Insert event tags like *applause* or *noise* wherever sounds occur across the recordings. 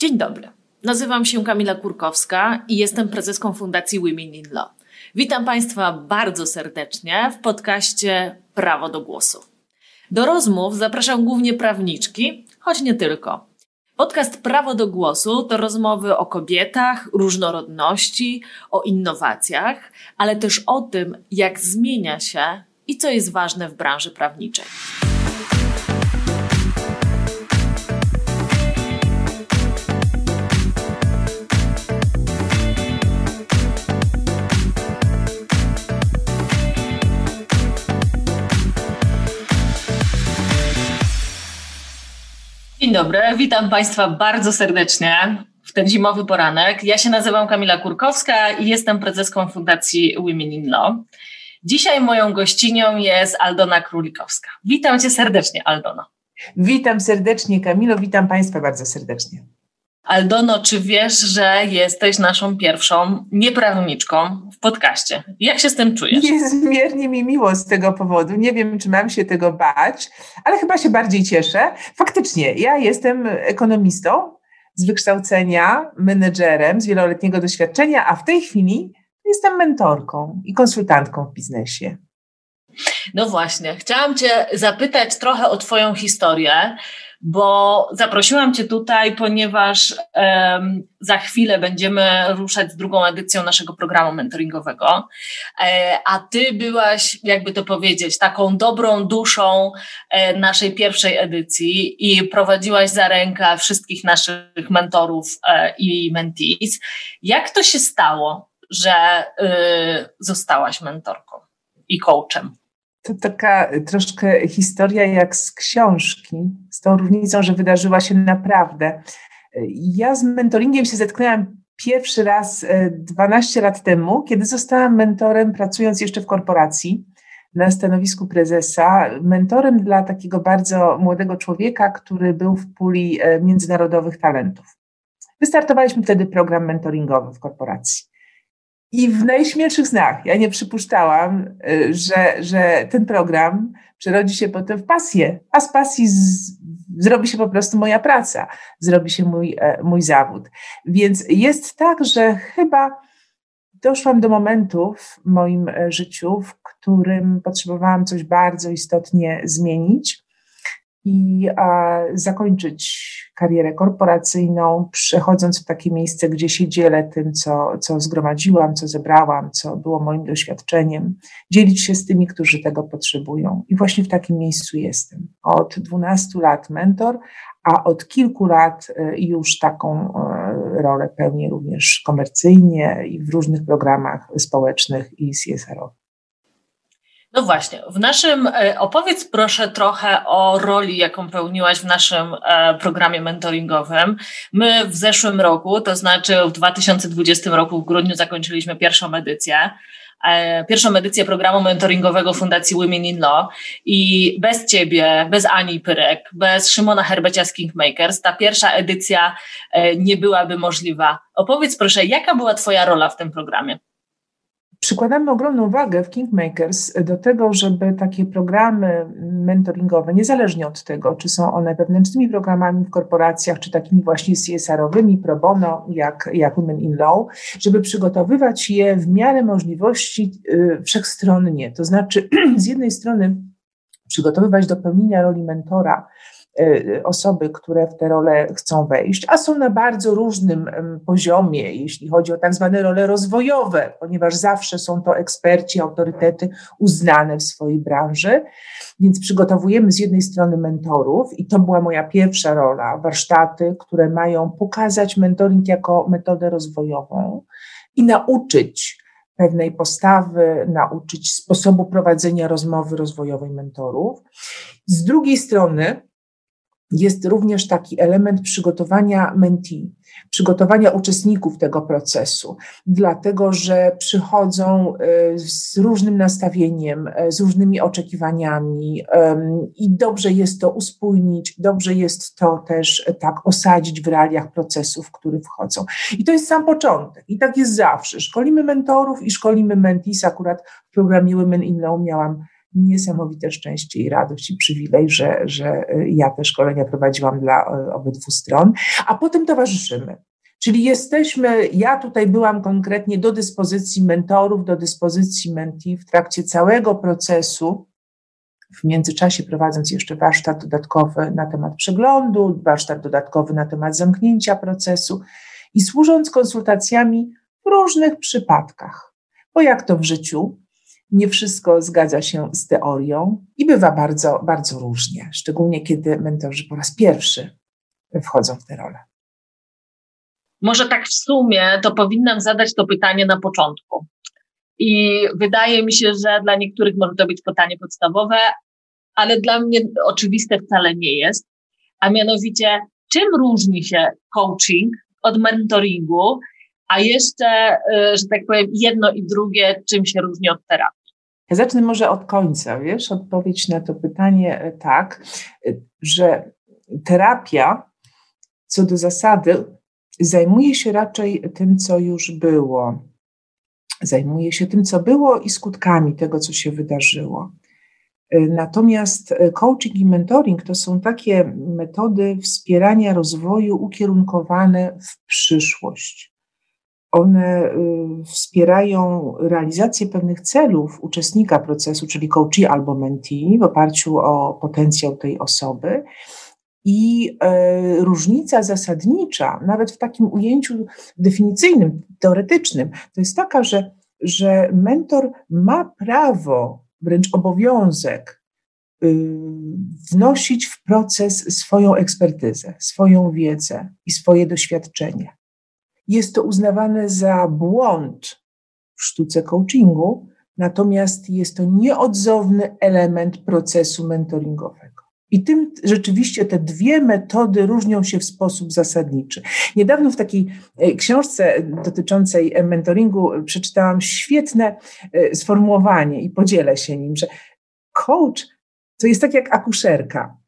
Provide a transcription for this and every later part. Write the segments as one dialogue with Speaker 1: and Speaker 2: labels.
Speaker 1: Dzień dobry. Nazywam się Kamila Kurkowska i jestem prezeską Fundacji Women in Law. Witam Państwa bardzo serdecznie w podcaście Prawo do Głosu. Do rozmów zapraszam głównie prawniczki, choć nie tylko. Podcast Prawo do Głosu to rozmowy o kobietach, różnorodności, o innowacjach, ale też o tym, jak zmienia się i co jest ważne w branży prawniczej. Dzień dobry, witam Państwa bardzo serdecznie w ten zimowy poranek. Ja się nazywam Kamila Kurkowska i jestem prezeską Fundacji Women in Law. Dzisiaj moją gościnią jest Aldona Królikowska. Witam Cię serdecznie, Aldono.
Speaker 2: Witam serdecznie, Kamilo, witam Państwa bardzo serdecznie.
Speaker 1: Aldono, czy wiesz, że jesteś naszą pierwszą nieprawniczką w podcaście? Jak się z tym czujesz?
Speaker 2: Niezmiernie mi miło z tego powodu. Nie wiem, czy mam się tego bać, ale chyba się bardziej cieszę. Faktycznie, ja jestem ekonomistą z wykształcenia, menedżerem z wieloletniego doświadczenia, a w tej chwili jestem mentorką i konsultantką w biznesie.
Speaker 1: No właśnie, chciałam Cię zapytać trochę o Twoją historię bo zaprosiłam Cię tutaj, ponieważ um, za chwilę będziemy ruszać z drugą edycją naszego programu mentoringowego, e, a Ty byłaś, jakby to powiedzieć, taką dobrą duszą e, naszej pierwszej edycji i prowadziłaś za rękę wszystkich naszych mentorów e, i mentees. Jak to się stało, że y, zostałaś mentorką i coachem?
Speaker 2: To taka troszkę historia jak z książki, z tą różnicą, że wydarzyła się naprawdę. Ja z mentoringiem się zetknęłam pierwszy raz 12 e, lat temu, kiedy zostałam mentorem, pracując jeszcze w korporacji na stanowisku prezesa, mentorem dla takiego bardzo młodego człowieka, który był w puli e, międzynarodowych talentów. Wystartowaliśmy wtedy program mentoringowy w korporacji. I w najśmielszych snach. Ja nie przypuszczałam, y, że, że ten program przerodzi się potem w pasję, a z pasji z, zrobi się po prostu moja praca, zrobi się mój, e, mój zawód. Więc jest tak, że chyba doszłam do momentu w moim e, życiu, w którym potrzebowałam coś bardzo istotnie zmienić i a, zakończyć karierę korporacyjną, przechodząc w takie miejsce, gdzie się dzielę tym, co, co zgromadziłam, co zebrałam, co było moim doświadczeniem, dzielić się z tymi, którzy tego potrzebują. I właśnie w takim miejscu jestem. Od 12 lat mentor, a od kilku lat e, już taką e, rolę pełnię również komercyjnie i w różnych programach społecznych i CSR-owych.
Speaker 1: No właśnie, w naszym, e, opowiedz proszę trochę o roli, jaką pełniłaś w naszym e, programie mentoringowym. My w zeszłym roku, to znaczy w 2020 roku w grudniu zakończyliśmy pierwszą edycję e, pierwszą edycję programu mentoringowego Fundacji Women in Law i bez ciebie, bez Ani Pyrek, bez Szymona Herbecia z Kingmakers ta pierwsza edycja nie byłaby możliwa. Opowiedz proszę, jaka była twoja rola w tym programie?
Speaker 2: Przykładamy ogromną wagę w Kingmakers do tego, żeby takie programy mentoringowe, niezależnie od tego, czy są one wewnętrznymi programami w korporacjach, czy takimi właśnie CSR-owymi pro bono, jak, jak Women in Law, żeby przygotowywać je w miarę możliwości y, wszechstronnie. To znaczy, *clears throat* z jednej strony przygotowywać do pełnienia roli mentora, osoby, które w te role chcą wejść, a są na bardzo różnym poziomie, jeśli chodzi o tak zwane role rozwojowe, ponieważ zawsze są to eksperci, autorytety uznane w swojej branży. Więc przygotowujemy z jednej strony mentorów, i to była moja pierwsza rola, warsztaty, które mają pokazać mentoring jako metodę rozwojową i nauczyć pewnej postawy, nauczyć sposobu prowadzenia rozmowy rozwojowej mentorów. Z drugiej strony, jest również taki element przygotowania mentee, przygotowania uczestników tego procesu, dlatego że przychodzą e, z różnym nastawieniem, e, z różnymi oczekiwaniami i dobrze jest to uspójnić, dobrze jest to też tak osadzić w realiach procesów, w który wchodzą. I to jest sam początek. I tak jest zawsze. Szkolimy mentorów i szkolimy mentees. Akurat w programie Women in Law miałam niesamowite szczęście i radość i przywilej, że, że ja te szkolenia prowadziłam dla obydwu stron, a potem towarzyszymy. Czyli jesteśmy, ja tutaj byłam konkretnie do dyspozycji mentorów, do dyspozycji mentee w trakcie całego procesu, w międzyczasie prowadząc jeszcze warsztat dodatkowy na temat przeglądu, warsztat dodatkowy na temat zamknięcia procesu i służąc konsultacjami w różnych przypadkach. Bo jak to w życiu, nie wszystko zgadza się z teorią i bywa bardzo, bardzo różnie, szczególnie kiedy mentorzy po raz pierwszy wchodzą w tę rolę.
Speaker 1: Może tak w sumie to powinnam zadać to pytanie na początku. I wydaje mi się, że dla niektórych może to być pytanie podstawowe, ale dla mnie oczywiste wcale nie jest. A mianowicie, czym różni się coaching od mentoringu, a jeszcze, y, że tak powiem, jedno i drugie, czym się różni od terapii?
Speaker 2: Ja zacznę może od końca, wiesz, odpowiedź na to pytanie e, tak, e, że terapia co do zasady zajmuje się raczej tym, co już było. Zajmuje się tym, co było i skutkami tego, co się wydarzyło. E, natomiast coaching i mentoring to są takie metody wspierania rozwoju ukierunkowane w przyszłość. One y, wspierają realizację pewnych celów uczestnika procesu, czyli coachee albo mentee, w oparciu o potencjał tej osoby. I e, różnica zasadnicza, nawet w takim ujęciu definicyjnym, teoretycznym, to jest taka, że, że mentor ma prawo, wręcz obowiązek, y, wnosić w proces swoją ekspertyzę, swoją wiedzę i swoje doświadczenie jest to uznawane za błąd w sztuce coachingu, natomiast jest to nieodzowny element procesu mentoringowego. I tym rzeczywiście te dwie metody różnią się w sposób zasadniczy. Niedawno w takiej e, książce dotyczącej mentoringu przeczytałam świetne e, sformułowanie i podzielę się nim, że coach to jest tak jak akuszerka.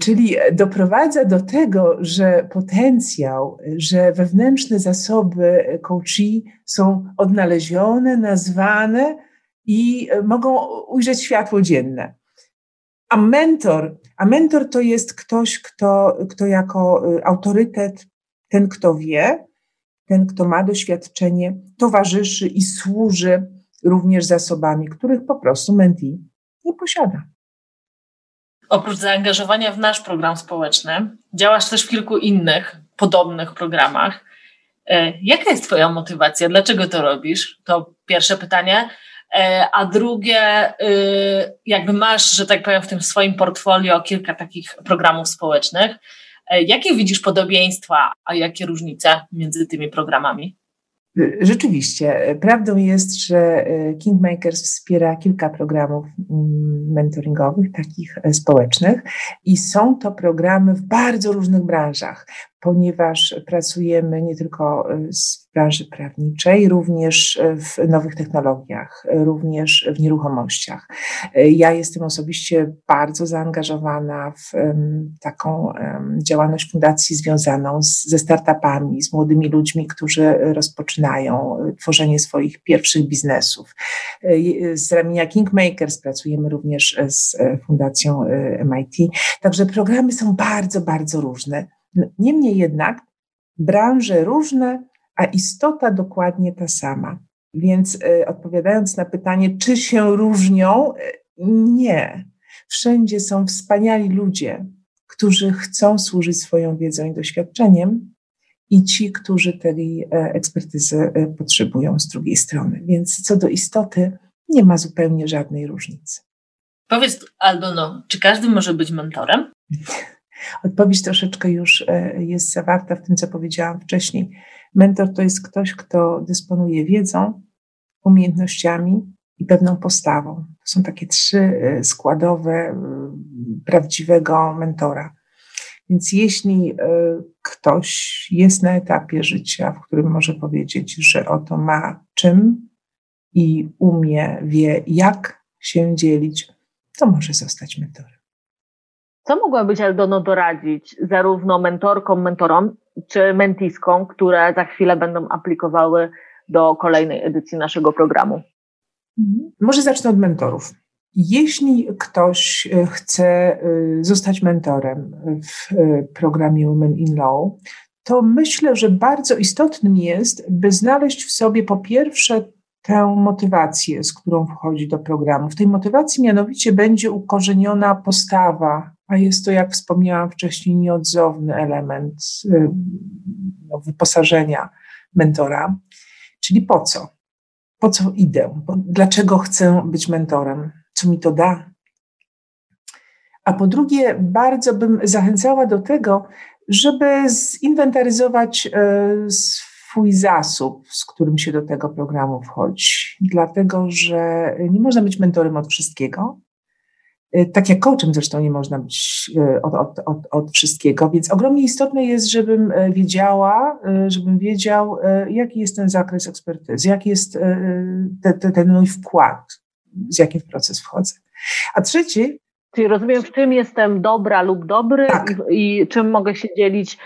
Speaker 2: Czyli doprowadza do tego, że potencjał, że wewnętrzne zasoby coachi są odnalezione, nazwane i mogą ujrzeć światło dzienne. A mentor, a mentor to jest ktoś, kto, kto jako autorytet, ten kto wie, ten kto ma doświadczenie, towarzyszy i służy również zasobami, których po prostu mentee nie posiada.
Speaker 1: Oprócz zaangażowania w nasz program społeczny, działasz też w kilku innych podobnych programach. E, jaka jest Twoja motywacja? Dlaczego to robisz? To pierwsze pytanie. E, a drugie, e, jakby masz, że tak powiem, w tym swoim portfolio kilka takich programów społecznych. Jakie widzisz podobieństwa, a jakie różnice między tymi programami?
Speaker 2: Rzeczywiście, prawdą jest, że e, Kingmakers wspiera kilka programów mm, mentoringowych, takich e, społecznych, i są to programy w bardzo różnych branżach ponieważ pracujemy nie tylko e, w branży prawniczej, również e, w nowych technologiach, również w nieruchomościach. E, ja jestem osobiście bardzo zaangażowana w taką działalność fundacji związaną z, ze startupami, z młodymi ludźmi, którzy rozpoczynają tworzenie swoich pierwszych biznesów. Z ramienia Kingmakers pracujemy również z fundacją MIT. Także programy są bardzo, bardzo różne. Niemniej jednak branże różne, a istota dokładnie ta sama. Więc y, odpowiadając na pytanie, czy się różnią, y, nie. Wszędzie są wspaniali ludzie, którzy chcą służyć swoją wiedzą i doświadczeniem, i ci, którzy tej e, ekspertyzy e, potrzebują z drugiej strony. Więc co do istoty, nie ma zupełnie żadnej różnicy.
Speaker 1: Powiedz, Aldono, czy każdy może być mentorem? *laughs*
Speaker 2: Odpowiedź troszeczkę już e, jest zawarta w tym, co powiedziałam wcześniej. Mentor to jest ktoś, kto dysponuje wiedzą, umiejętnościami i pewną postawą. To są takie trzy e, składowe e, prawdziwego mentora. Więc jeśli ktoś jest na etapie życia, w którym może powiedzieć, że oto ma czym i umie, wie, jak się dzielić, to może zostać mentorem.
Speaker 1: Co mogłabyś, Aldono, doradzić zarówno mentorkom, mentorom, czy mentiskom, które za chwilę będą aplikowały do kolejnej edycji naszego programu?
Speaker 2: Może zacznę od mentorów. jeśli ktoś e, chce e, zostać mentorem w e, programie Women in Law, to myślę, że bardzo istotnym jest, by znaleźć w sobie po pierwsze tę motywację, z którą wchodzi do programu. W tej motywacji mianowicie będzie ukorzeniona postawa, a jest to, jak wspomniałam wcześniej, nieodzowny element no, wyposażenia mentora. Czyli po co? Po co idę? Dlaczego chcę być mentorem? Co mi to da? A po drugie, bardzo bym zachęcała do tego, żeby zinwentaryzować e, swój zasób, z którym się do tego programu wchodzi. Dlatego, że nie można być mentorem od wszystkiego. E, tak jak coachem zresztą nie można być e, od, od, od, od, wszystkiego, więc ogromnie istotne jest, żebym wiedziała, żebym wiedział, jaki jest ten zakres ekspertyzy, jaki jest ten, ten, mój wkład, z jakim w proces wchodzę. A trzeci
Speaker 1: Czyli rozumiem, w czym jestem dobra lub dobry tak. i, i, czym mogę się dzielić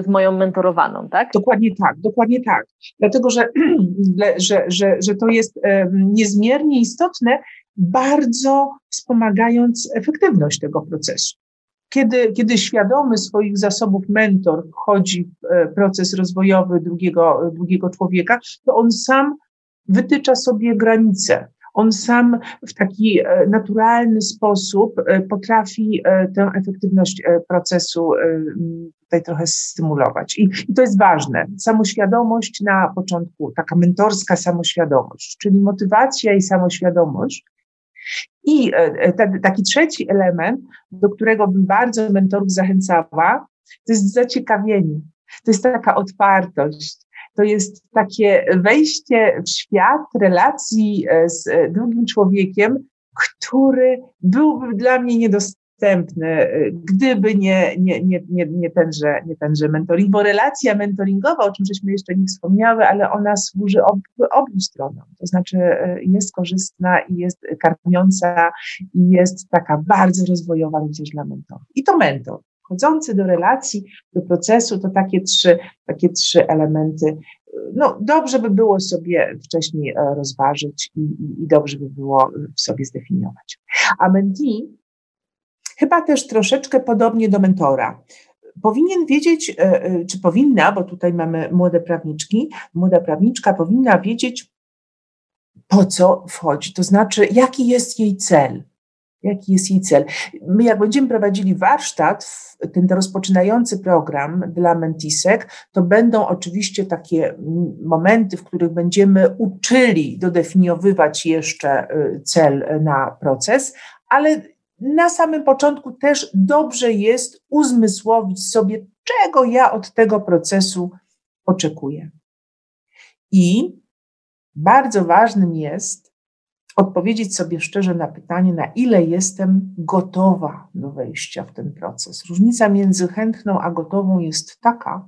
Speaker 1: z moją mentorowaną, tak?
Speaker 2: Dokładnie tak, dokładnie tak. Dlatego, że, *clears throat* że, że, że to jest niezmiernie istotne, bardzo wspomagając efektywność tego procesu. Kiedy, kiedy świadomy swoich zasobów mentor wchodzi w e, proces rozwojowy drugiego, drugiego człowieka, to on sam wytycza sobie granice on sam w taki e, naturalny sposób e, potrafi tę efektywność procesu tutaj trochę stymulować. I, I, to jest ważne. Samoświadomość na początku, taka mentorska samoświadomość, czyli motywacja i samoświadomość. I taki trzeci element, do którego bym bardzo mentorów zachęcała, to jest zaciekawienie. To jest taka otwartość, to jest takie wejście w świat relacji e, z e, drugim człowiekiem, który byłby dla mnie niedostępny, e, gdyby nie, nie, nie, nie, nie, tenże, nie tenże mentoring, bo relacja mentoringowa, o czym żeśmy jeszcze nie wspomniały, ale ona służy ob, obu stronom, to znaczy jest korzystna i jest karmiąca i jest taka bardzo rozwojowa również dla mentorów. I to mentor wchodzący do relacji, do procesu, to takie trzy, takie trzy elementy. No, dobrze by było sobie wcześniej e, rozważyć i, i dobrze by było w sobie zdefiniować. A mentee chyba też troszeczkę podobnie do mentora powinien wiedzieć, e, e, czy powinna, bo tutaj mamy młode prawniczki, młoda prawniczka powinna wiedzieć, po co wchodzi, to znaczy, jaki jest jej cel. Jaki jest jej cel? My, jak będziemy prowadzili warsztat, ten rozpoczynający program dla mentisek, to będą oczywiście takie momenty, w których będziemy uczyli dodefiniowywać jeszcze y, cel na proces, ale na samym początku też dobrze jest uzmysłowić sobie, czego ja od tego procesu oczekuję. I bardzo ważnym jest, odpowiedzieć sobie szczerze na pytanie, na ile jestem gotowa do wejścia w ten proces. Różnica między chętną a gotową jest taka,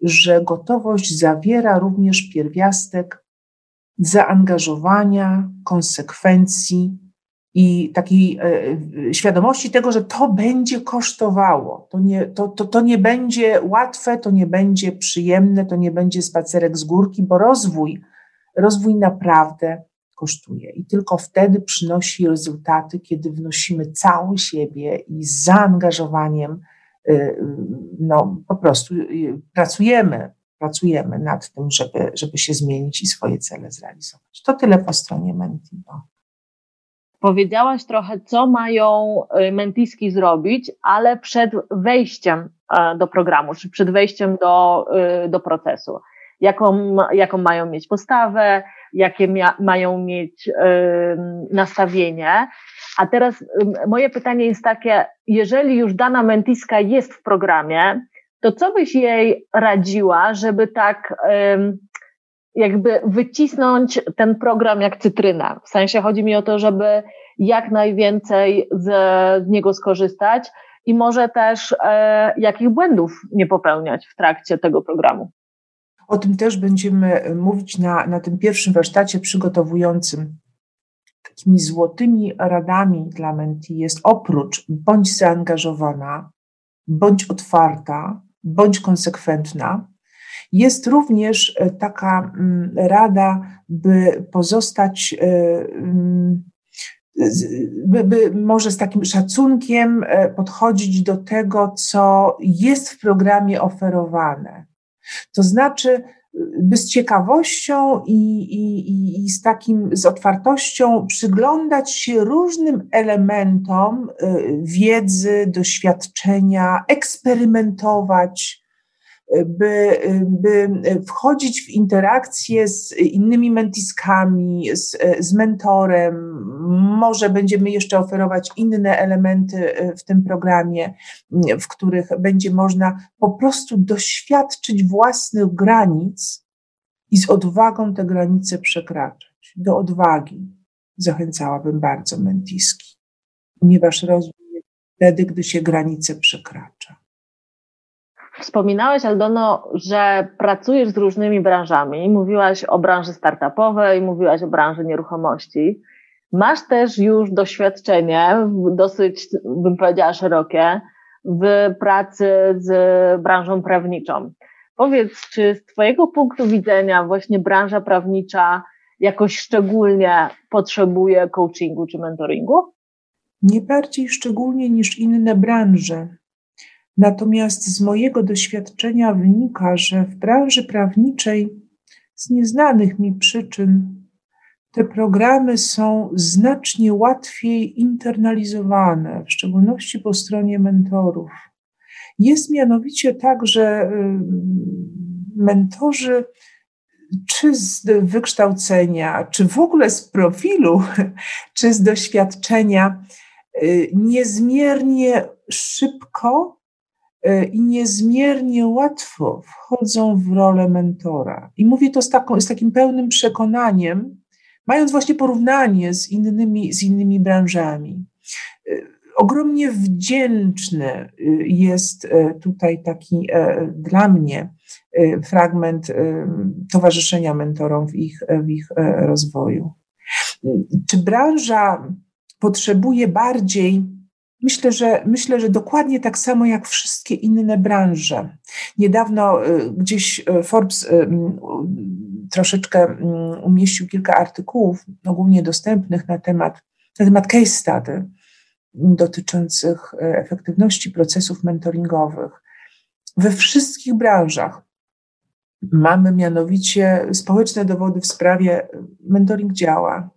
Speaker 2: że gotowość zawiera również pierwiastek zaangażowania, konsekwencji i takiej e, świadomości tego, że to będzie kosztowało. To nie, to, to, to nie będzie łatwe, to nie będzie przyjemne, to nie będzie spacerek z górki, bo rozwój, rozwój naprawdę kosztuje. I tylko wtedy przynosi rezultaty, kiedy wnosimy całą siebie i z zaangażowaniem, y, no po prostu y, pracujemy, pracujemy nad tym, żeby, żeby się zmienić i swoje cele zrealizować. To tyle po stronie Mentivo.
Speaker 1: Powiedziałaś trochę, co mają y, mentiski zrobić, ale przed wejściem e, do programu, czy przed wejściem do, do procesu. Jaką, jaką mają mieć postawę, jakie mia- mają mieć y, nastawienie. A teraz y, moje pytanie jest takie, jeżeli już dana mentiska jest w programie, to co byś jej radziła, żeby tak y, jakby wycisnąć ten program jak cytryna? W sensie chodzi mi o to, żeby jak najwięcej z, z niego skorzystać i może też e, jakich błędów nie popełniać w trakcie tego programu.
Speaker 2: O tym też będziemy e, mówić na, na tym pierwszym warsztacie przygotowującym. Takimi złotymi radami dla Menti jest oprócz bądź zaangażowana, bądź otwarta, bądź konsekwentna, jest również e, taka mm, rada, by pozostać e, mm, by, by może z takim szacunkiem e, podchodzić do tego, co jest w programie oferowane. To znaczy, by z ciekawością i, i, i z takim, z otwartością przyglądać się różnym elementom wiedzy, doświadczenia, eksperymentować, by, by wchodzić w interakcję z innymi mentiskami, z, z mentorem. Może będziemy jeszcze oferować inne elementy e, w tym programie, w których będzie można po prostu doświadczyć własnych granic i z odwagą te granice przekraczać. Do odwagi zachęcałabym bardzo mentiski, ponieważ rozwój wtedy, gdy się granice przekracza.
Speaker 1: Wspominałeś, Aldono, że pracujesz z różnymi branżami. Mówiłaś o branży startupowej, mówiłaś o branży nieruchomości. Masz też już doświadczenie, dosyć, bym powiedziała, szerokie, w pracy z branżą prawniczą. Powiedz, czy z Twojego punktu widzenia właśnie branża prawnicza jakoś szczególnie potrzebuje coachingu czy mentoringu?
Speaker 2: Nie bardziej szczególnie niż inne branże. Natomiast z mojego doświadczenia wynika, że w branży prawniczej z nieznanych mi przyczyn te programy są znacznie łatwiej internalizowane, w szczególności po stronie mentorów. Jest mianowicie tak, że y, mentorzy czy z wykształcenia, czy w ogóle z profilu, czy z doświadczenia, y, niezmiernie szybko i niezmiernie łatwo wchodzą w rolę mentora. I mówię to z, taką, z takim pełnym przekonaniem, mając właśnie porównanie z innymi, z innymi branżami. E, ogromnie wdzięczny e, jest tutaj taki dla mnie fragment towarzyszenia mentorom w ich, w ich rozwoju. Czy branża potrzebuje bardziej Myślę, że myślę, że dokładnie tak samo jak wszystkie inne branże. Niedawno y, gdzieś y, Forbes y, troszeczkę umieścił kilka artykułów ogólnie dostępnych na temat, na temat case study dotyczących efektywności procesów mentoringowych. We wszystkich branżach mamy mianowicie społeczne dowody w sprawie mentoring działa,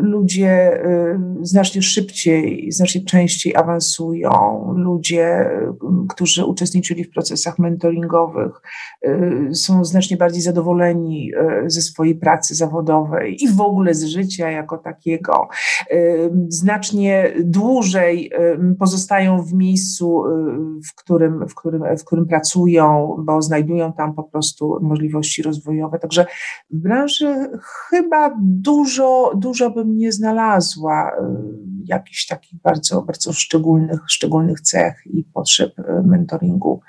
Speaker 2: ludzie y, znacznie szybciej, znacznie częściej awansują, ludzie, y, którzy uczestniczyli w procesach mentoringowych, y, są znacznie bardziej zadowoleni ze swojej pracy zawodowej i w ogóle z życia jako takiego. Znacznie dłużej pozostają w miejscu, w którym, w którym, w którym pracują, bo znajdują tam po prostu możliwości rozwojowe. Także w branży chyba dużo, dużo bym nie znalazła y, jakichś takich bardzo, bardzo szczególnych, szczególnych cech i potrzeb y, mentoringu.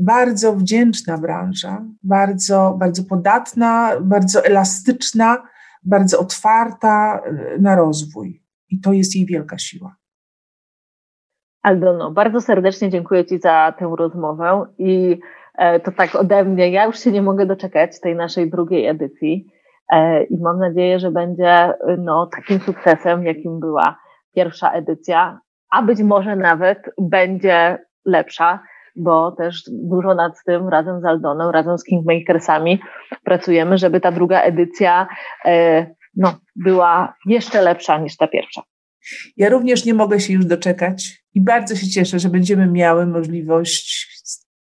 Speaker 2: Bardzo wdzięczna branża, bardzo, bardzo podatna, bardzo elastyczna, bardzo otwarta y, na rozwój. I to jest jej wielka siła.
Speaker 1: Aldono, bardzo serdecznie dziękuję Ci za tę rozmowę i e, to tak ode mnie. Ja już się nie mogę doczekać tej naszej drugiej edycji. E, i mam nadzieję, że będzie no, takim sukcesem, jakim była pierwsza edycja, a być może nawet będzie lepsza, bo też dużo nad tym razem z Aldoną, razem z Kingmakersami pracujemy, żeby ta druga edycja e, no, była jeszcze lepsza niż ta pierwsza.
Speaker 2: Ja również nie mogę się już doczekać i bardzo się cieszę, że będziemy miały możliwość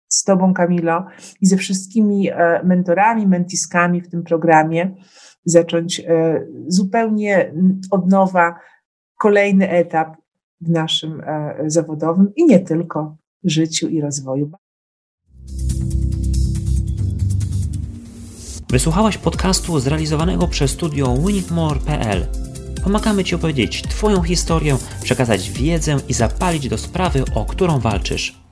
Speaker 2: z Tobą, Kamilo, i ze wszystkimi e, mentorami, mentiskami w tym programie zacząć e, zupełnie od nowa kolejny etap w naszym e, zawodowym i nie tylko życiu i rozwoju.
Speaker 3: Wysłuchałaś podcastu zrealizowanego przez studio winningmore.pl. Pomagamy Ci opowiedzieć Twoją historię, przekazać wiedzę i zapalić do sprawy, o którą walczysz.